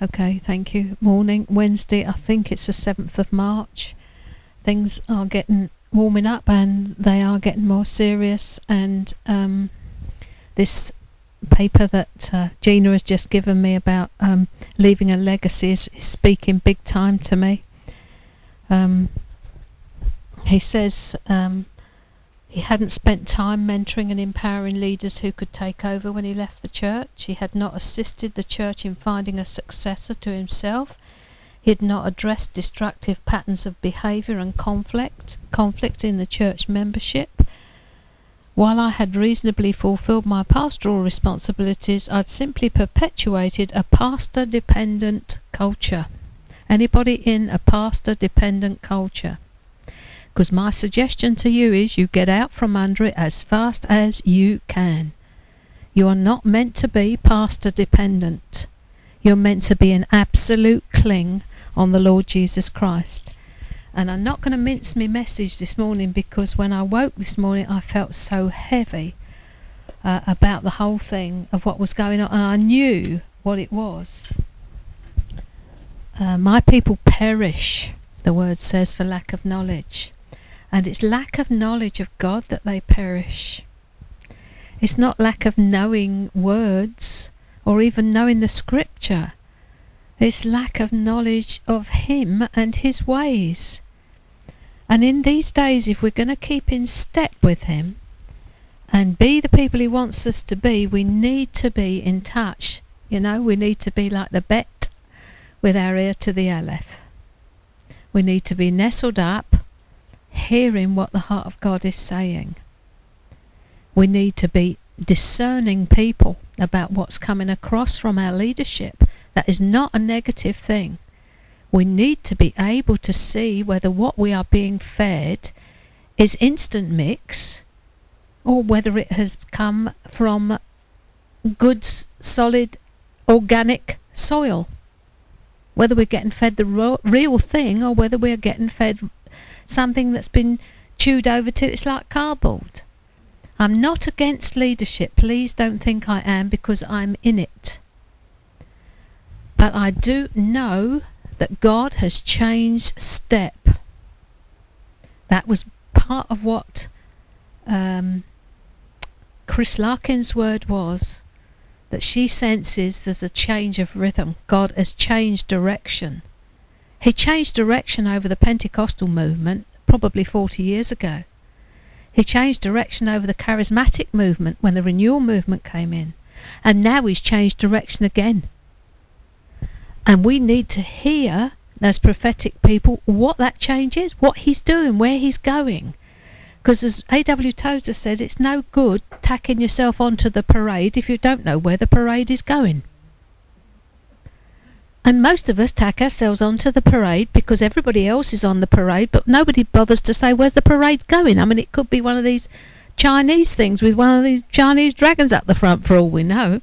Okay, thank you. Morning, Wednesday, I think it's the 7th of March. Things are getting warming up and they are getting more serious. And um, this paper that uh, Gina has just given me about um, leaving a legacy is, is, speaking big time to me. Um, he says um, he hadn't spent time mentoring and empowering leaders who could take over when he left the church. He had not assisted the church in finding a successor to himself. He had not addressed destructive patterns of behaviour and conflict, conflict in the church membership. While I had reasonably fulfilled my pastoral responsibilities, I'd simply perpetuated a pastor dependent culture. Anybody in a pastor dependent culture? Because my suggestion to you is you get out from under it as fast as you can. You are not meant to be pastor dependent. You're meant to be an absolute cling on the Lord Jesus Christ. And I'm not going to mince my message this morning because when I woke this morning, I felt so heavy uh, about the whole thing of what was going on, and I knew what it was. Uh, my people perish, the word says, for lack of knowledge and it's lack of knowledge of God that they perish. It's not lack of knowing words or even knowing the scripture. It's lack of knowledge of Him and His ways. And in these days, if we're going to keep in step with Him and be the people He wants us to be, we need to be in touch. You know, we need to be like the bet with our ear to the Aleph. We need to be nestled up hearing what the heart of God is saying. We need to be discerning people about what's coming across from our leadership. That is not a negative thing. We need to be able to see whether what we are being fed is instant mix or whether it has come from good, solid, organic soil. Whether we're getting fed the real thing or whether we're getting fed something that's been chewed over till it's like cardboard. I'm not against leadership. Please don't think I am because I'm in it. But I do know that God has changed step. That was part of what um, Chris Larkin's word was that she senses there's a change of rhythm. God has changed direction. He changed direction over the Pentecostal movement probably 40 years ago. He changed direction over the charismatic movement when the renewal movement came in. And now he's changed direction again. And we need to hear, as prophetic people, what that change is, what he's doing, where he's going. Because as A.W. Tozer says, it's no good tacking yourself onto the parade if you don't know where the parade is going. And most of us tack ourselves onto the parade because everybody else is on the parade, but nobody bothers to say where's the parade going. I mean, it could be one of these Chinese things with one of these Chinese dragons up the front for all we know.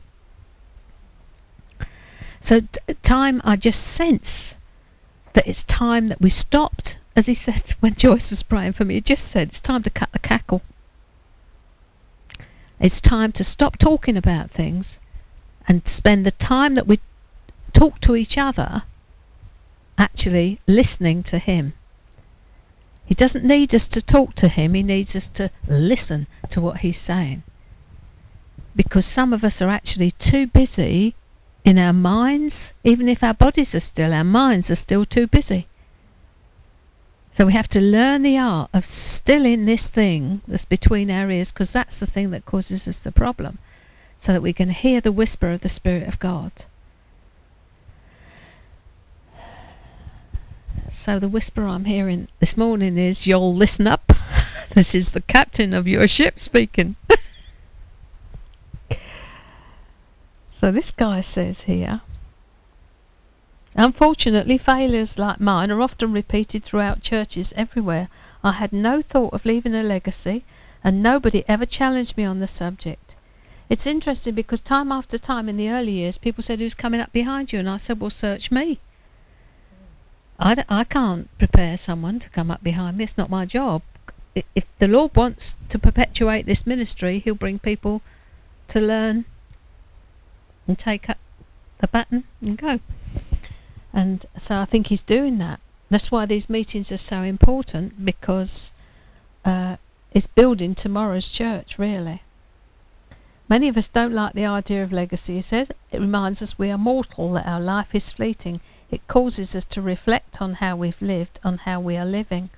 So, t- time, I just sense that it's time that we stopped, as he said when Joyce was praying for me, he just said it's time to cut the cackle. It's time to stop talking about things and spend the time that we talk to each other, actually listening to Him. He doesn't need us to talk to Him, He needs us to listen to what He's saying. Because some of us are actually too busy in our minds, even if our bodies are still, our minds are still too busy. So we have to learn the art of stilling this thing that's between our ears, because that's the thing that causes us the problem, so that we can hear the whisper of the Spirit of God. So the whisper I'm hearing this morning is, You'll listen up. this is the captain of your ship speaking. so this guy says here, Unfortunately, failures like mine are often repeated throughout churches everywhere. I had no thought of leaving a legacy, and nobody ever challenged me on the subject. It's interesting because time after time in the early years, people said, Who's coming up behind you? And I said, Well, search me. I d- I can't prepare someone to come up behind me. It's not my job. If the Lord wants to perpetuate this ministry, He'll bring people to learn and take up the baton and go. And so I think he's doing that. That's why these meetings are so important because uh, it's building tomorrow's church, really. Many of us don't like the idea of legacy, he says. It reminds us we are mortal, that our life is fleeting. It causes us to reflect on how we've lived, on how we are living.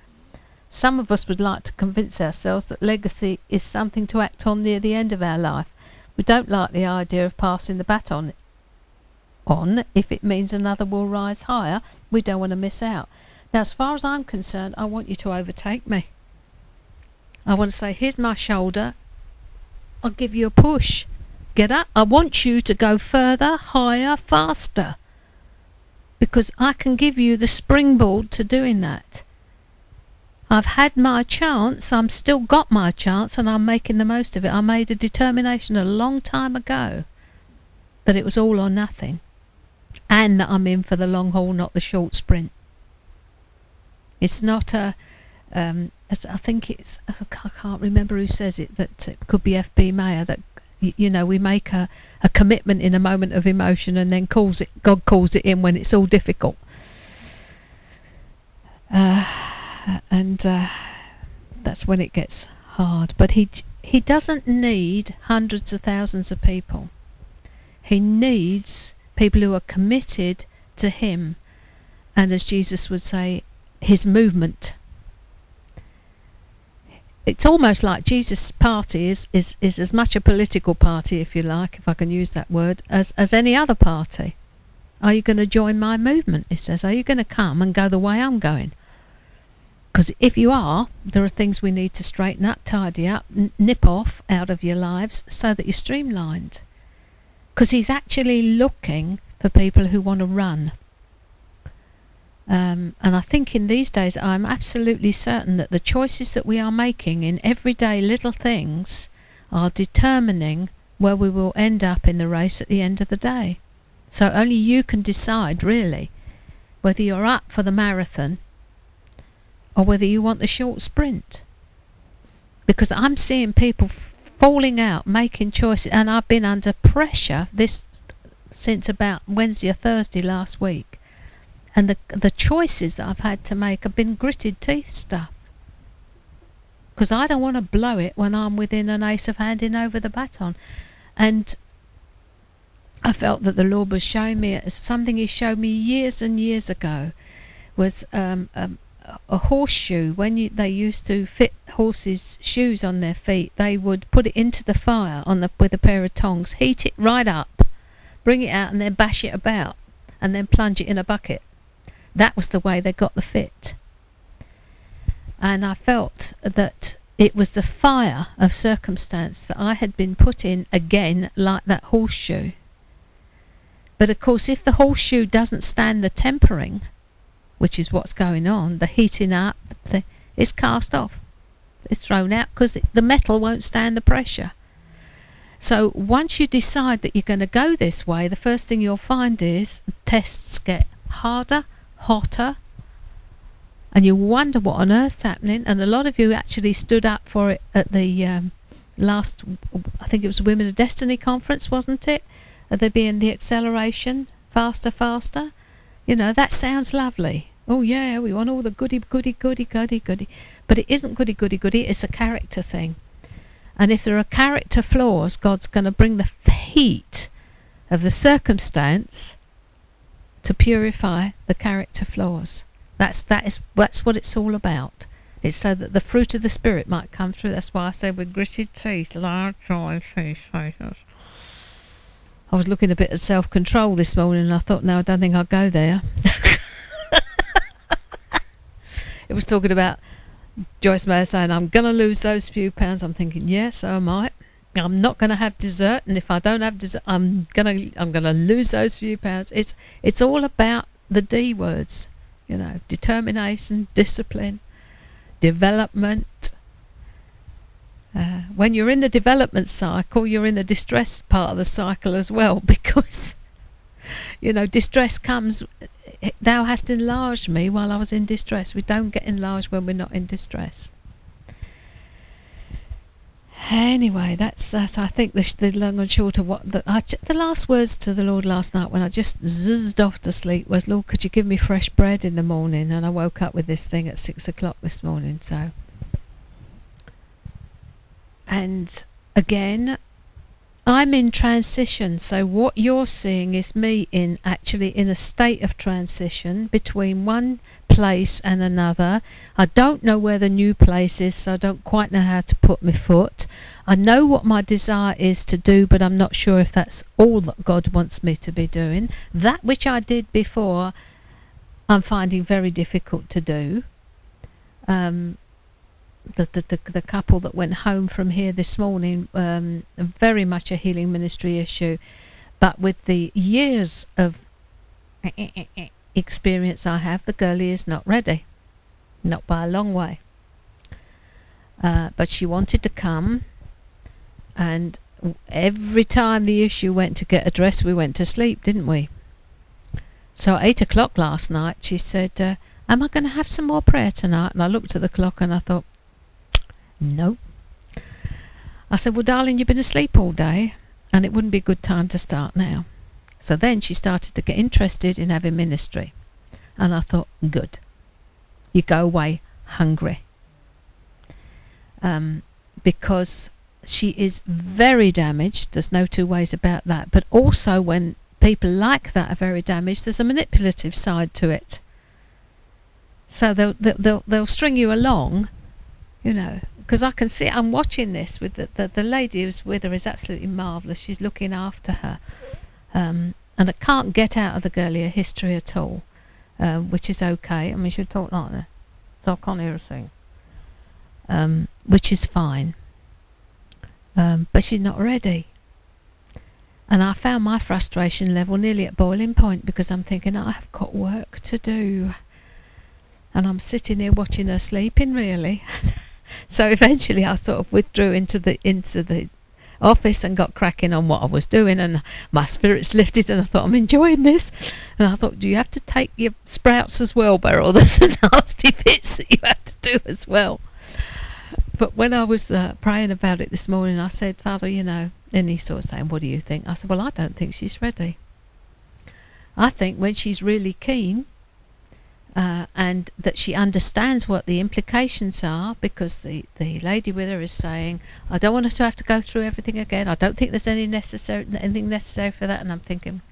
Some of us would like to convince ourselves that legacy is something to act on near the end of our life. We don't like the idea of passing the baton on if it means another will rise higher. We don't want to miss out. Now, as far as I'm concerned, I want you to overtake me. I want to say, here's my shoulder. I'll give you a push. Get up. I want you to go further, higher, faster. Because I can give you the springboard to doing that. I've had my chance, I'm still got my chance, and I'm making the most of it. I made a determination a long time ago that it was all or nothing, and that I'm in for the long haul, not the short sprint. It's not a, um, I think it's, I can't remember who says it, that it could be F.B. Meyer, that, you know, we make a, a commitment in a moment of emotion and then calls it, God calls it in when it's all difficult. Uh, and uh, that's when it gets hard. But he he doesn't need hundreds of thousands of people. He needs people who are committed to him, and as Jesus would say, his movement. It's almost like Jesus' party is, is, is as much a political party, if you like, if I can use that word, as, as any other party. Are you going to join my movement? He says. Are you going to come and go the way I'm going? Because if you are, there are things we need to straighten up, tidy up, n- nip off out of your lives so that you're streamlined. Because he's actually looking for people who want to run. Um, and I think in these days, I'm absolutely certain that the choices that we are making in everyday little things are determining where we will end up in the race at the end of the day. So only you can decide, really, whether you're up for the marathon or whether you want the short sprint. Because I'm seeing people falling out, making choices, and I've been under pressure this since about Wednesday or Thursday last week. And the the choices that I've had to make have been gritted teeth stuff. Because I don't want to blow it when I'm within an ace of handing over the baton. And I felt that the Lord was showing me something He showed me years and years ago was um, um, a horseshoe when you, they used to fit horses' shoes on their feet, they would put it into the fire on the with a pair of tongs, heat it right up, bring it out, and then bash it about, and then plunge it in a bucket. That was the way they got the fit. And I felt that it was the fire of circumstance that I had been put in again, like that horseshoe. But of course, if the horseshoe doesn't stand the tempering, which is what's going on, the heating up, the, it's cast off. It's thrown out because the metal won't stand the pressure. So once you decide that you're going to go this way, the first thing you'll find is tests get harder, hotter, and you wonder what on earth's happening. And a lot of you actually stood up for it at the um, last, I think it was Women of Destiny conference, wasn't it? Are there being the acceleration faster, faster? You know, that sounds lovely. Oh, yeah, we want all the goody, goody, goody, goody, goody. But it isn't goody, goody, goody, it's a character thing. And if there are character flaws, God's going to bring the heat of the circumstance to purify the character flaws. That's that is that's what it's all about. It's so that the fruit of the spirit might come through. That's why I say with gritted teeth, large eyes, face, faces. I was looking a bit at self control this morning and I thought, no, I don't think I'll go there. it was talking about Joyce Meyer saying, I'm going to lose those few pounds. I'm thinking, yeah, so am I. I'm not going to have dessert, and if I don't have dessert, I'm gonna I'm gonna lose those few pounds. It's it's all about the D words, you know, determination, discipline, development, uh, when you're in the development cycle, you're in the distress part of the cycle as well because, you know, distress comes. Thou hast enlarged me while I was in distress. We don't get enlarged when we're not in distress. Anyway, that's that. I think the, the long and short of what the, I, the last words to the Lord last night when I just zizzed off to sleep was, Lord, could you give me fresh bread in the morning? And I woke up with this thing at six o'clock this morning. So, and again, I'm in transition. So what you're seeing is me in actually in a state of transition between one place and another. I don't know where the new place is, so I don't quite know how to put my foot. I know what my desire is to do, but I'm not sure if that's all that God wants me to be doing. That which I did before, I'm finding very difficult to do. Um, the, the, the, the couple that went home from here this morning, um, very much a healing ministry issue, but with the years of experience I have, the girlie is not ready. Not by a long way. Uh, but she wanted to come, and every time the issue went to get addressed, we went to sleep, didn't we? So at 8 o'clock last night, she said, uh, Am I going to have some more prayer tonight? And I looked at the clock and I thought, No. I said, Well, darling, you've been asleep all day, and it wouldn't be a good time to start now. So then she started to get interested in having ministry. And I thought, good. You go away hungry. Um, because she is very damaged. There's no two ways about that. But also, when people like that are very damaged, there's a manipulative side to it. So they'll they'll they'll string you along, you know. Because I can see, I'm watching this with the, the the lady who's with her is absolutely marvelous. She's looking after her, um, and I can't get out of the girlie history at all, uh, which is okay. I mean, she talk like that, so I can't hear a thing, um, which is fine. Um, but she's not ready. And I found my frustration level nearly at boiling point because I'm thinking, oh, I've got work to do. And I'm sitting here watching her sleeping, really. so eventually I sort of withdrew into the into the office and got cracking on what I was doing, and my spirits lifted, and I thought I'm enjoying this. And I thought, do you have to take your sprouts as well, Beryl? There's some nasty bits that you have to do as well. But when I was uh, praying about it this morning, I said, Father, you know, and he sort of saying, What do you think? I said, Well, I don't think she's ready. I think when she's really keen, uh, and that she understands what the implications are because the, the lady with her is saying, I don't want her to have to go through everything again. I don't think there's any necessary anything necessary for that. And I'm thinking,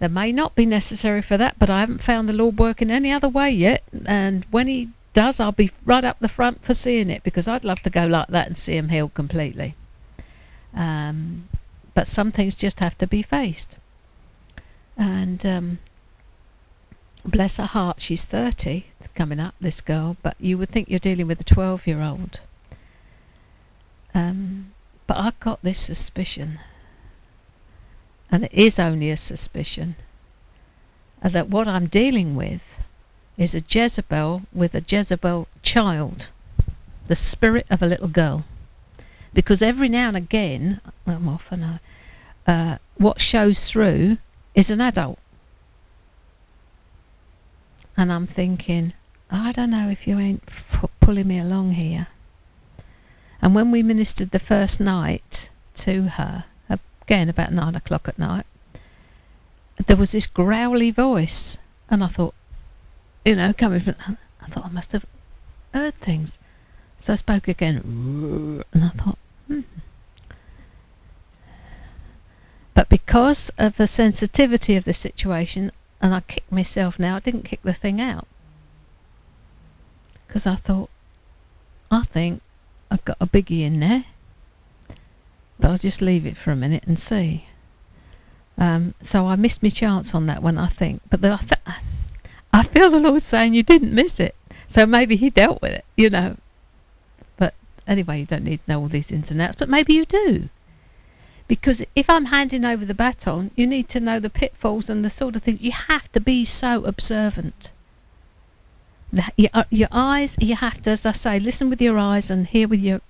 there may not be necessary for that, but I haven't found the Lord working any other way yet. And when He does, I'll be right up the front for seeing it because I'd love to go like that and see Him healed completely. Um, but some things just have to be faced. And um, bless her heart, she's 30 coming up, this girl, but you would think you're dealing with a 12 year old. Um, but I've got this suspicion, and it is only a suspicion, uh, that what I'm dealing with is a Jezebel with a Jezebel child, the spirit of a little girl. Because every now and again, well, often, uh, uh, what shows through is an adult. And I'm thinking, I don't know if you ain't pulling me along here. And when we ministered the first night to her, again about nine o'clock at night, there was this growly voice. And I thought, you know, coming from, I thought I must have heard things. So I spoke again, and I thought, hmm. But because of the sensitivity of the situation, and I kicked myself now. I didn't kick the thing out because I thought, I think I've got a biggie in there, but I'll just leave it for a minute and see. Um, so I missed my chance on that one, I think. But I, th- I feel the Lord saying you didn't miss it, so maybe He dealt with it, you know. But anyway, you don't need to know all these ins and outs, but maybe you do. Because if I'm handing over the baton, you need to know the pitfalls and the sort of things. You have to be so observant. The, your, uh, your eyes, you have to, as I say, listen with your eyes and hear with your,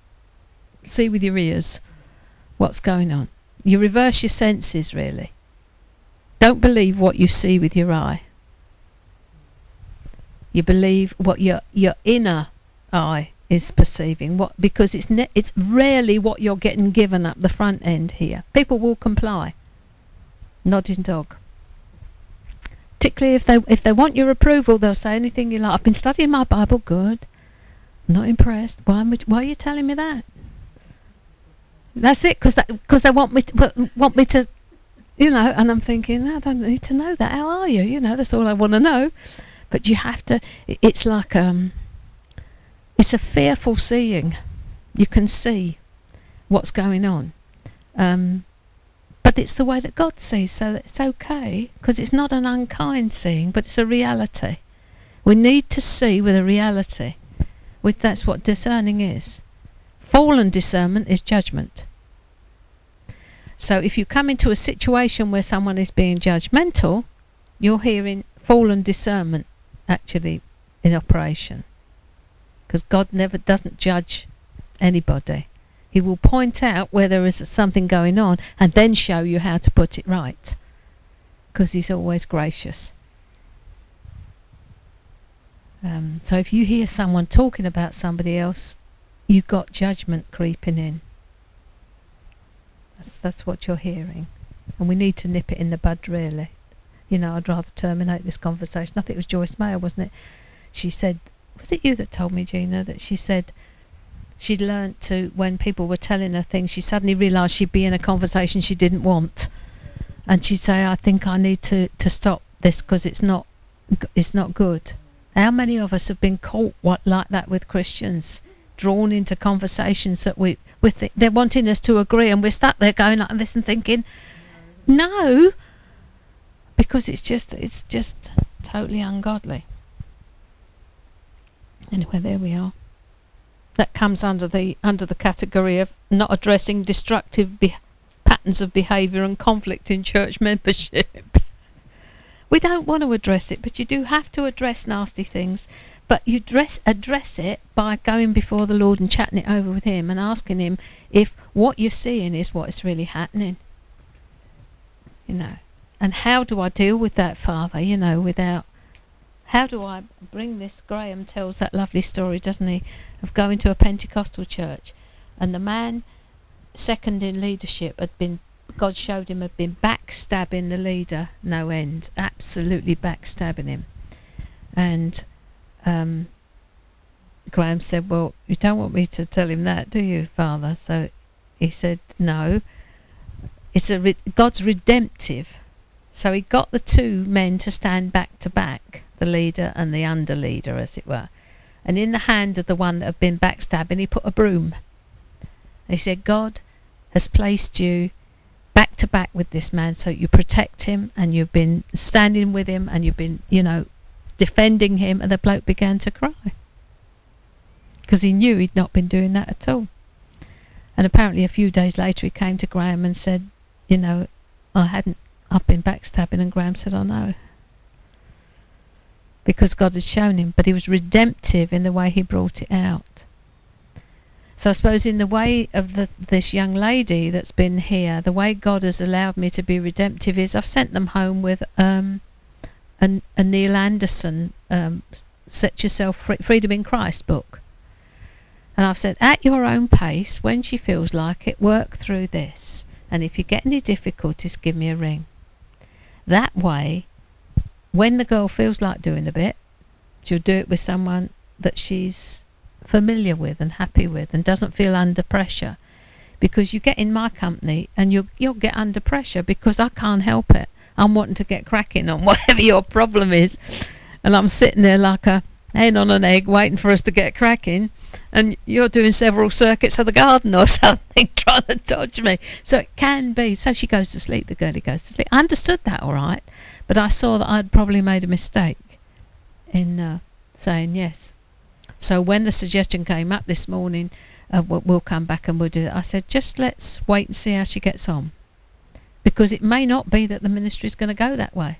see with your ears what's going on. You reverse your senses, really. Don't believe what you see with your eye. You believe what your your inner eye is perceiving what because it's ne- it's rarely what you're getting given at the front end here. People will comply. Nodding dog. Particularly if they if they want your approval, they'll say anything you like. I've been studying my Bible. Good. Not impressed. Why? Why are you telling me that? That's it, because because they want me to, want me to, you know. And I'm thinking, I don't need to know that. How are you? You know, that's all I want to know. But you have to. It's like um. It's a fearful seeing. You can see what's going on. Um, but it's the way that God sees, so it's okay because it's not an unkind seeing, but it's a reality. We need to see with a reality. With that's what discerning is. Fallen discernment is judgment. So if you come into a situation where someone is being judgmental, you're hearing fallen discernment actually in operation. Because God never doesn't judge anybody. He will point out where there is something going on and then show you how to put it right. Because he's always gracious. Um, so if you hear someone talking about somebody else, you've got judgment creeping in. That's, that's what you're hearing. And we need to nip it in the bud, really. You know, I'd rather terminate this conversation. I think it was Joyce Meyer, wasn't it? She said, was it you that told me, Gina, that she said she'd learnt to, when people were telling her things, she suddenly realised she'd be in a conversation she didn't want, and she'd say, "I think I need to to stop this because it's not it's not good." How many of us have been caught what like that with Christians, drawn into conversations that we with the, they're wanting us to agree, and we're stuck there going like this and thinking, "No," because it's just it's just totally ungodly. Anyway, there we are that comes under the under the category of not addressing destructive be- patterns of behaviour and conflict in church membership. we don't want to address it, but you do have to address nasty things. But you dress, address it by going before the Lord and chatting it over with Him and asking Him if what you're seeing is what is really happening. You know, and how do I deal with that, Father? You know, without how do I bring this? Graham tells that lovely story, doesn't he, of going to a Pentecostal church, and the man second in leadership had been God showed him had been backstabbing the leader no end, absolutely backstabbing him, and um, Graham said, "Well, you don't want me to tell him that, do you, Father?" So he said, "No." It's a re- God's redemptive, so he got the two men to stand back to back, the leader and the under leader, as it were and in the hand of the one that had been backstabbing, he put a broom. And he said, God has placed you back to back with this man so you protect him and you've been standing with him and you've been, you know, defending him. And the bloke began to cry because he knew he'd not been doing that at all. And apparently, a few days later, he came to Graham and said, You know, I hadn't, I've been backstabbing. And Graham said, I know because God had shown him, but he was redemptive in the way he brought it out. So I suppose in the way of the, this young lady that's been here, the way God has allowed me to be redemptive is I've sent them home with um, a, a Neil Anderson um, Set Yourself Free, Freedom in Christ book. And I've said, at your own pace, when she feels like it, work through this. And if you get any difficulties, give me a ring. That way, when the girl feels like doing a bit, she'll do it with someone that she's familiar with and happy with and doesn't feel under pressure. Because you get in my company and you'll you'll get under pressure because I can't help it. I'm wanting to get cracking on whatever your problem is. And I'm sitting there like a hen on an egg waiting for us to get cracking and you're doing several circuits of the garden or something trying to dodge me. So it can be. So she goes to sleep, the girlie goes to sleep. I understood that all right. But I saw that I'd probably made a mistake in uh, saying yes. So when the suggestion came up this morning, uh, we'll come back and we'll do it, I said, just let's wait and see how she gets on. Because it may not be that the ministry is going to go that way.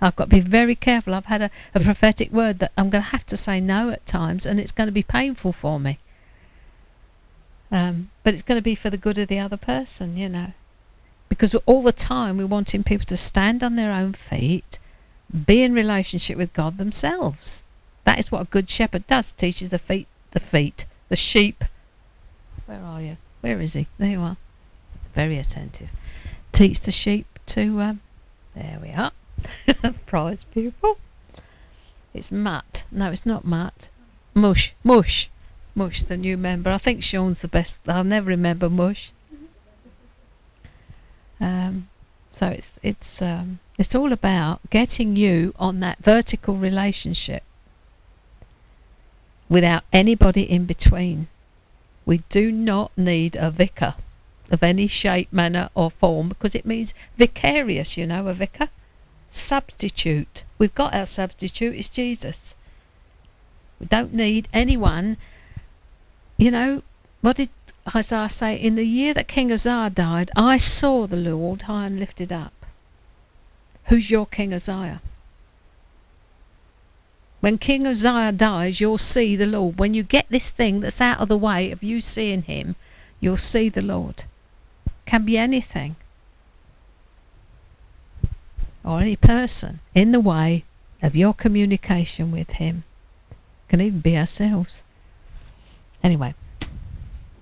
I've got to be very careful. I've had a, a prophetic word that I'm going to have to say no at times, and it's going to be painful for me. Um, but it's going to be for the good of the other person, you know because all the time we're wanting people to stand on their own feet, be in relationship with God themselves. That is what a good shepherd does, teaches the feet the feet the sheep. Where are you? Where is he? There you are. Very attentive. Teach the sheep to. Um, there we are. Prize people. It's Matt. No, it's not Matt. Mush. Mush. Mush, the new member. I think Sean's the best. I'll never remember Mush. Um, so it's it's um, it's all about getting you on that vertical relationship without anybody in between. We do not need a vicar of any shape, manner, or form because it means vicarious, you know, a vicar. Substitute. We've got our substitute, it's Jesus. We don't need anyone. You know, what did Isaiah say? In the year that King Uzziah died, I saw the Lord high and lifted up. Who's your King Uzziah? When King Uzziah dies, you'll see the Lord. When you get this thing that's out of the way of you seeing him, you'll see the Lord. Can be anything. Or any person in the way of your communication with him. Can even be ourselves. Anyway,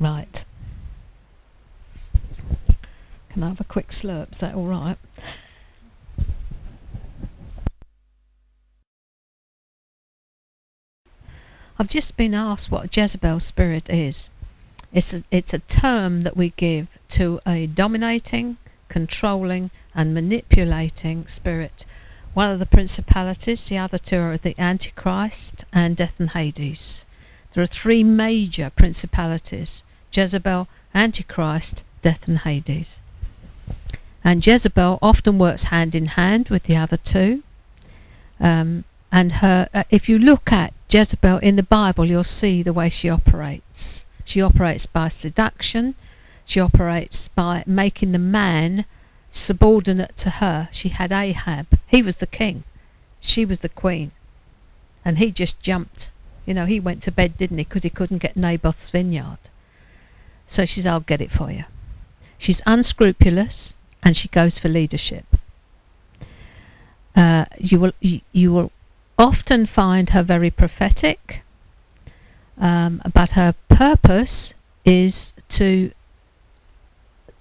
right. Can I have a quick slurp? Is that all right? I've just been asked what a Jezebel spirit is. It's a, it's a term that we give to a dominating, controlling, and manipulating spirit. One of the principalities, the other two are the Antichrist and Death and Hades. There are three major principalities Jezebel, Antichrist, Death and Hades. And Jezebel often works hand in hand with the other two. Um, and her, uh, if you look at Jezebel in the Bible, you'll see the way she operates. She operates by seduction. She operates by making the man subordinate to her. She had Ahab. He was the king. She was the queen. And he just jumped. You know, he went to bed, didn't he? Because he couldn't get Naboth's vineyard. So she says, I'll get it for you. She's unscrupulous and she goes for leadership. Uh, you will you, you will often find her very prophetic, um, but her purpose is to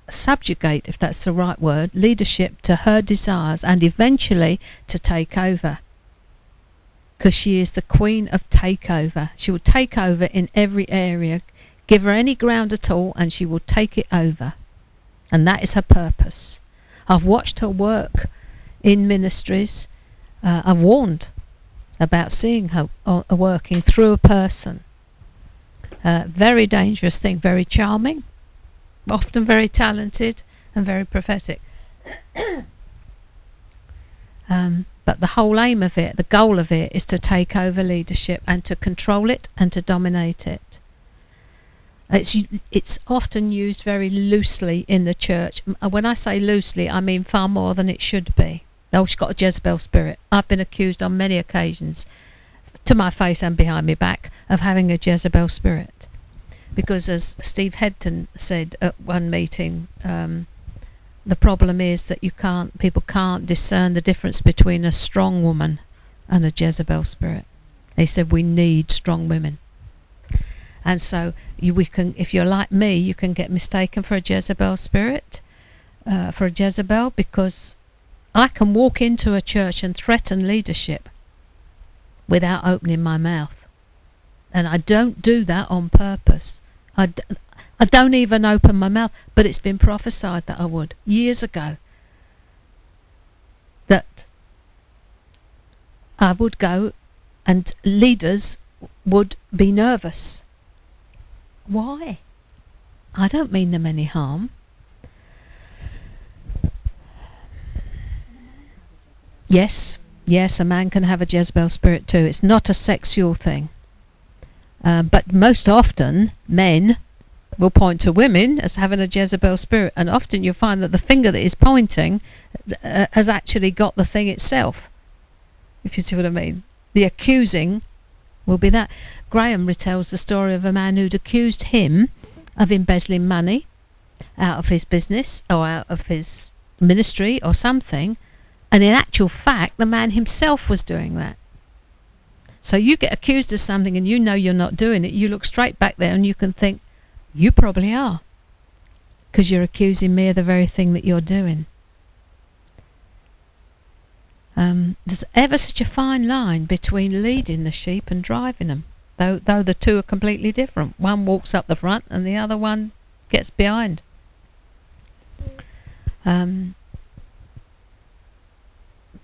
subjugate, if that's the right word, leadership to her desires and eventually to take over. Because she is the queen of takeover. She will take over in every area. Give her any ground at all and she will take it over. And that is her purpose. I've watched her work in ministries. Uh, I've warned about seeing her uh, working through a person. Uh, very dangerous thing, very charming, often very talented and very prophetic. um, but the whole aim of it, the goal of it, is to take over leadership and to control it and to dominate it. It's it's often used very loosely in the church. When I say loosely, I mean far more than it should be. Oh, she's got a Jezebel spirit. I've been accused on many occasions, to my face and behind my back, of having a Jezebel spirit. Because as Steve Hedton said at one meeting, um, the problem is that you can't, people can't discern the difference between a strong woman and a Jezebel spirit. He said we need strong women. And so you, we can, if you're like me, you can get mistaken for a Jezebel spirit, uh, for a Jezebel, because I can walk into a church and threaten leadership without opening my mouth. And I don't do that on purpose. I d- I don't even open my mouth, but it's been prophesied that I would years ago. That I would go and leaders would be nervous. Why? I don't mean them any harm. Yes, yes, a man can have a Jezebel spirit too. It's not a sexual thing. Uh, but most often, men will point to women as having a Jezebel spirit, and often you'll find that the finger that is pointing uh, has actually got the thing itself. If you see what I mean, the accusing will be that. Graham retells the story of a man who'd accused him of embezzling money out of his business or out of his ministry or something, and in actual fact, the man himself was doing that. So you get accused of something and you know you're not doing it. You look straight back there and you can think, you probably are. Because you're accusing me of the very thing that you're doing. Um, there's ever such a fine line between leading the sheep and driving them, though though the two are completely different. One walks up the front and the other one gets behind. Um,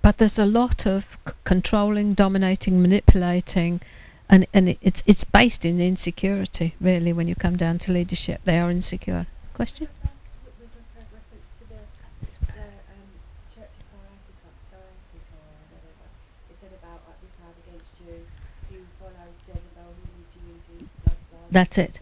but there's a lot of c- controlling, dominating, manipulating, and and it's it's based in insecurity. Really, when you come down to leadership, they are insecure. Question. That's it.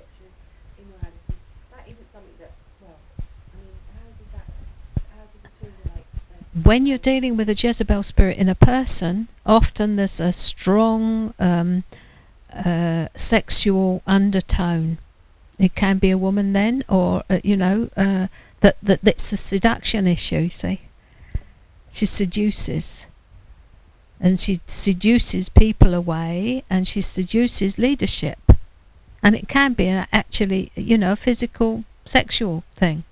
When you're dealing with a Jezebel spirit in a person, often there's a strong um, uh, sexual undertone. It can be a woman then, or uh, you know, uh, that that that's a seduction issue. You see, she seduces, and she seduces people away, and she seduces leadership, and it can be actually, you know, a physical, sexual thing.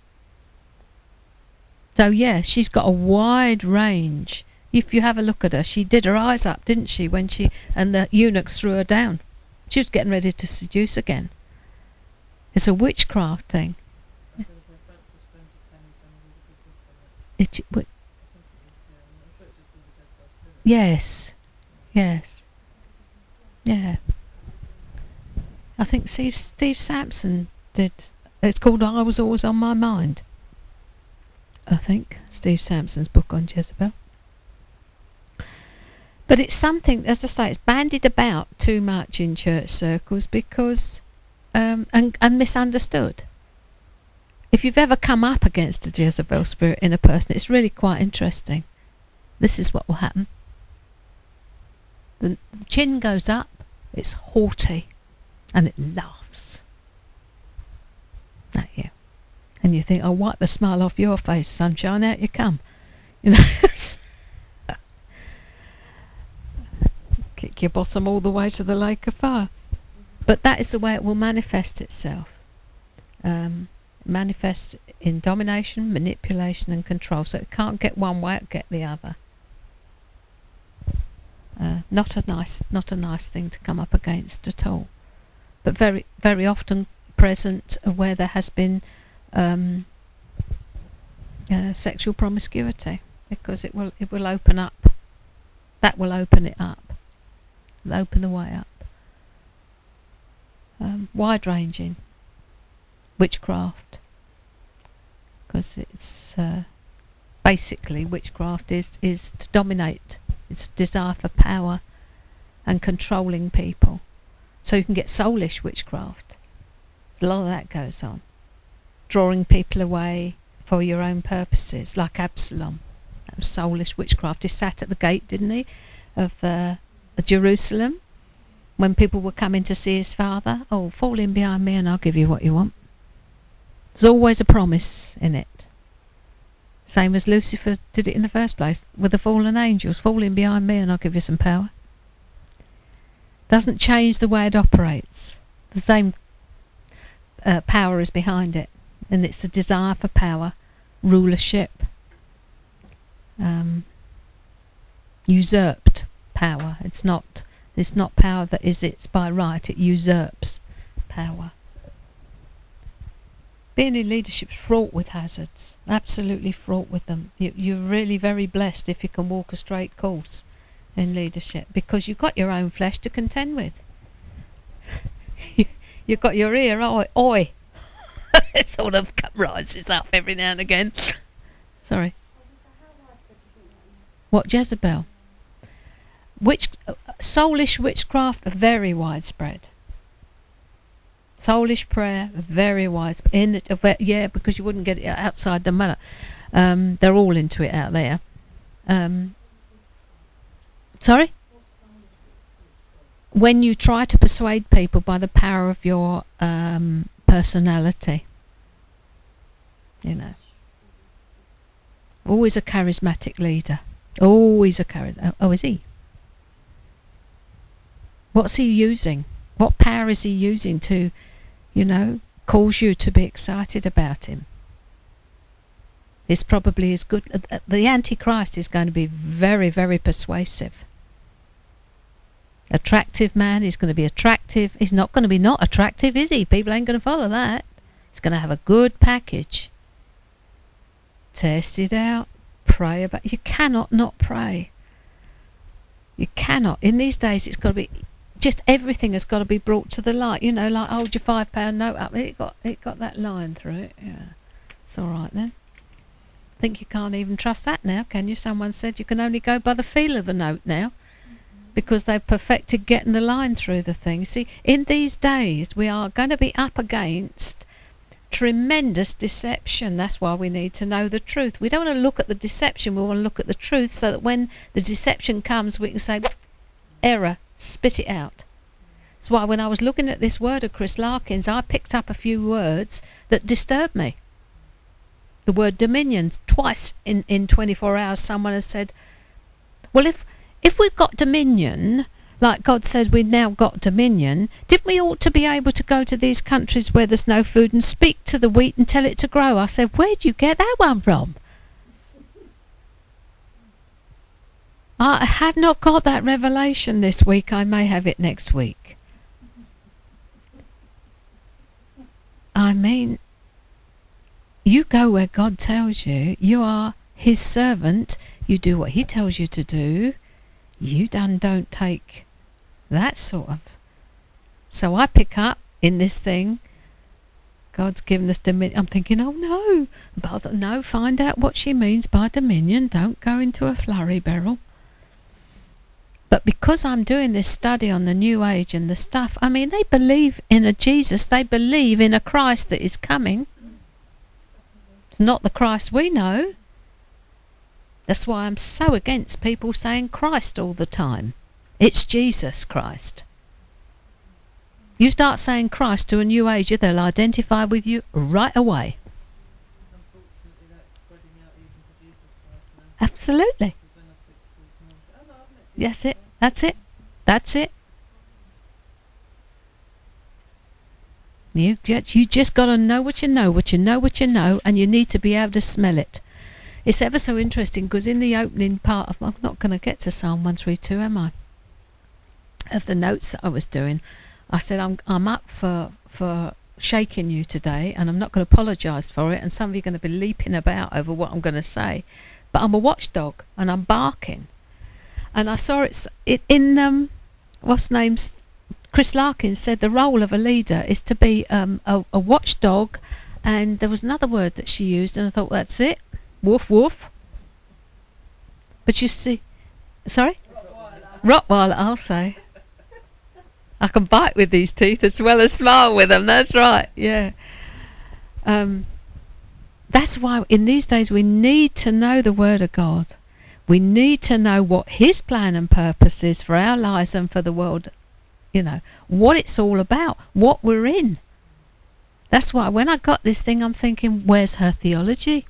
So yeah, she's got a wide range. If you have a look at her, she did her eyes up, didn't she, when she and the eunuchs threw her down. She was getting ready to seduce again. It's a witchcraft thing. It, yes, yes, yeah. I think Steve Steve Sampson did. It's called "I Was Always on My Mind." I think, Steve Sampson's book on Jezebel. But it's something, as I say, it's bandied about too much in church circles because, um, and, and misunderstood. If you've ever come up against a Jezebel spirit in a person, it's really quite interesting. This is what will happen. The chin goes up, it's haughty, and it laughs at you and you think, "I'll wipe the smile off your face, sunshine. Out you come," you know. Kick your bottom all the way to the lake of fire. But that is the way it will manifest itself. Um, manifests in domination, manipulation, and control. So it can't get one way; it get the other. Uh, not a nice, not a nice thing to come up against at all. But very, very often present where there has been um, uh, sexual promiscuity because it will it will open up. That will open it up. It'll open the way up. Um, wide ranging. Witchcraft. Because it's uh, basically witchcraft is is to dominate. It's desire for power and controlling people. So you can get soulish witchcraft. A lot of that goes on drawing people away for your own purposes, like Absalom. That was soulish witchcraft. He sat at the gate, didn't he, of uh, Jerusalem when people were coming to see his father. Oh, fall in behind me and I'll give you what you want. There's always a promise in it. Same as Lucifer did it in the first place with the fallen angels. Fall in behind me and I'll give you some power. Doesn't change the way it operates. The same uh, power is behind it and it's a desire for power, rulership, um, usurped power. It's not it's not power that is its by right. It usurps power. Being in leadership is fraught with hazards, absolutely fraught with them. You, you're really very blessed if you can walk a straight course in leadership because you've got your own flesh to contend with. you've got your ear, oi, oi, it sort of rises up every now and again. Sorry. What Jezebel? Witch, soulish witchcraft, very widespread. Soulish prayer, very widespread. In the, yeah, because you wouldn't get it outside the mother. Um, they're all into it out there. Um, sorry. When you try to persuade people by the power of your um, personality. You know. Always a charismatic leader. Always a charismatic. Oh, is he? What's he using? What power is he using to, you know, cause you to be excited about him? This probably is good. Uh, uh, the Antichrist is going to be very, very persuasive. Attractive man, he's going to be attractive. He's not going to be not attractive, is he? People ain't going to follow that. He's going to have a good package. Test it out. Pray about. You cannot not pray. You cannot. In these days, it's got to be just everything has got to be brought to the light. You know, like hold your five pound note up. It got it got that line through it. Yeah, it's all right then. Think you can't even trust that now, can you? Someone said you can only go by the feel of the note now, because they've perfected getting the line through the thing. See, in these days, we are going to be up against tremendous deception. That's why we need to know the truth. We don't want to look at the deception, we want to look at the truth so that when the deception comes, we can say, error, spit it out. That's why when I was looking at this word of Chris Larkins, I picked up a few words that disturbed me. The word dominion, twice in, in 24 hours, someone has said, well, if, if we've got dominion, like God says we've now got dominion, didn't we ought to be able to go to these countries where there's no food and speak to the wheat and tell it to grow? I said, where'd you get that one from? I have not got that revelation this week. I may have it next week. I mean, you go where God tells you. You are His servant. You do what He tells you to do. You done don't take that sort of. So I pick up in this thing. God's given us dominion. I'm thinking, oh no, but no. Find out what she means by dominion. Don't go into a flurry, Beryl. But because I'm doing this study on the New Age and the stuff, I mean, they believe in a Jesus, they believe in a Christ that is coming. It's not the Christ we know. That's why I'm so against people saying Christ all the time. It's Jesus Christ. You start saying Christ to a New Ager, they'll identify with you right away. Absolutely. Yes, it. That's it. That's it. You just, you just got to know what you know, what you know, what you know, and you need to be able to smell it. It's ever so interesting because in the opening part of, I'm not going to get to Psalm 132, am I? Of the notes that I was doing, I said I'm I'm up for for shaking you today, and I'm not going to apologise for it. And some of you are going to be leaping about over what I'm going to say, but I'm a watchdog and I'm barking and I saw it, it in um, what's name's Chris Larkin said the role of a leader is to be um, a, a watchdog, and there was another word that she used, and I thought that's it, woof woof. But you see, sorry, Rottweiler. I'll say. I can bite with these teeth as well as smile with them. That's right. Yeah. Um, that's why in these days we need to know the Word of God. We need to know what His plan and purpose is for our lives and for the world. You know, what it's all about, what we're in. That's why when I got this thing, I'm thinking, where's her theology?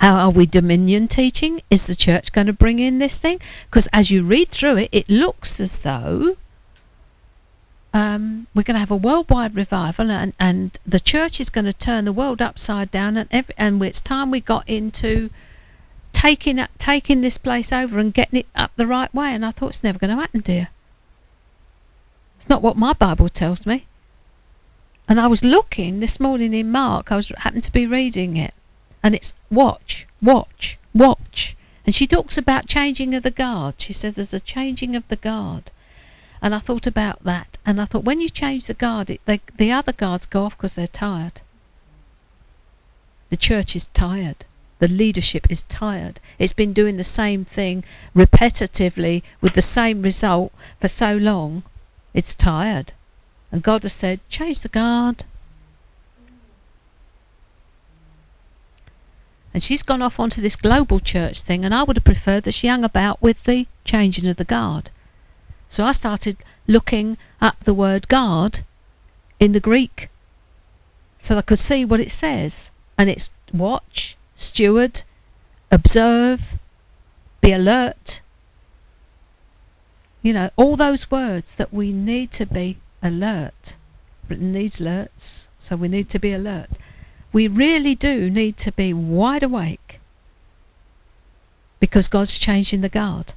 Are we dominion teaching? Is the church going to bring in this thing? Because as you read through it, it looks as though um, we're going to have a worldwide revival, and, and the church is going to turn the world upside down, and every, and it's time we got into taking taking this place over and getting it up the right way. And I thought it's never going to happen, dear. It's not what my Bible tells me. And I was looking this morning in Mark. I was happened to be reading it, and it's watch, watch, watch. And she talks about changing of the guard. She says there's a changing of the guard. And I thought about that, and I thought when you change the guard, it, they, the other guards go off because they're tired. The church is tired. The leadership is tired. It's been doing the same thing repetitively with the same result for so long. It's tired. And God has said, change the guard. And she's gone off onto this global church thing, and I would have preferred that she hung about with the changing of the guard. So I started looking up the word guard in the Greek so I could see what it says. And it's watch, steward, observe, be alert. You know, all those words that we need to be alert. Britain needs alerts, so we need to be alert. We really do need to be wide awake because God's changing the guard.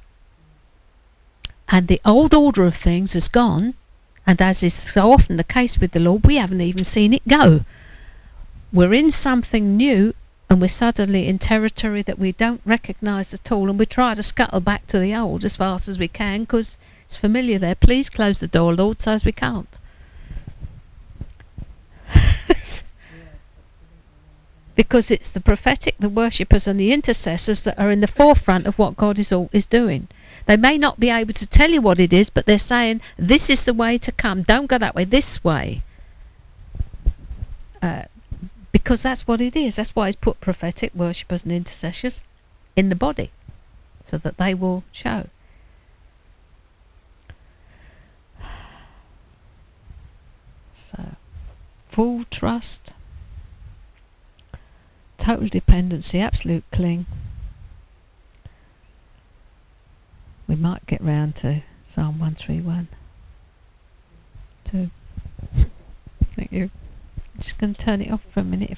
And the old order of things has gone, and as is so often the case with the Lord, we haven't even seen it go. We're in something new, and we're suddenly in territory that we don't recognise at all, and we try to scuttle back to the old as fast as we can because it's familiar there. Please close the door, Lord, so as we can't. because it's the prophetic, the worshippers, and the intercessors that are in the forefront of what God is all is doing. They may not be able to tell you what it is, but they're saying, This is the way to come. Don't go that way, this way. Uh, because that's what it is. That's why He's put prophetic worshippers and intercessors in the body, so that they will show. So, full trust, total dependency, absolute cling. we might get round to Psalm 131. Two. Thank you. I'm just going to turn it off for a minute.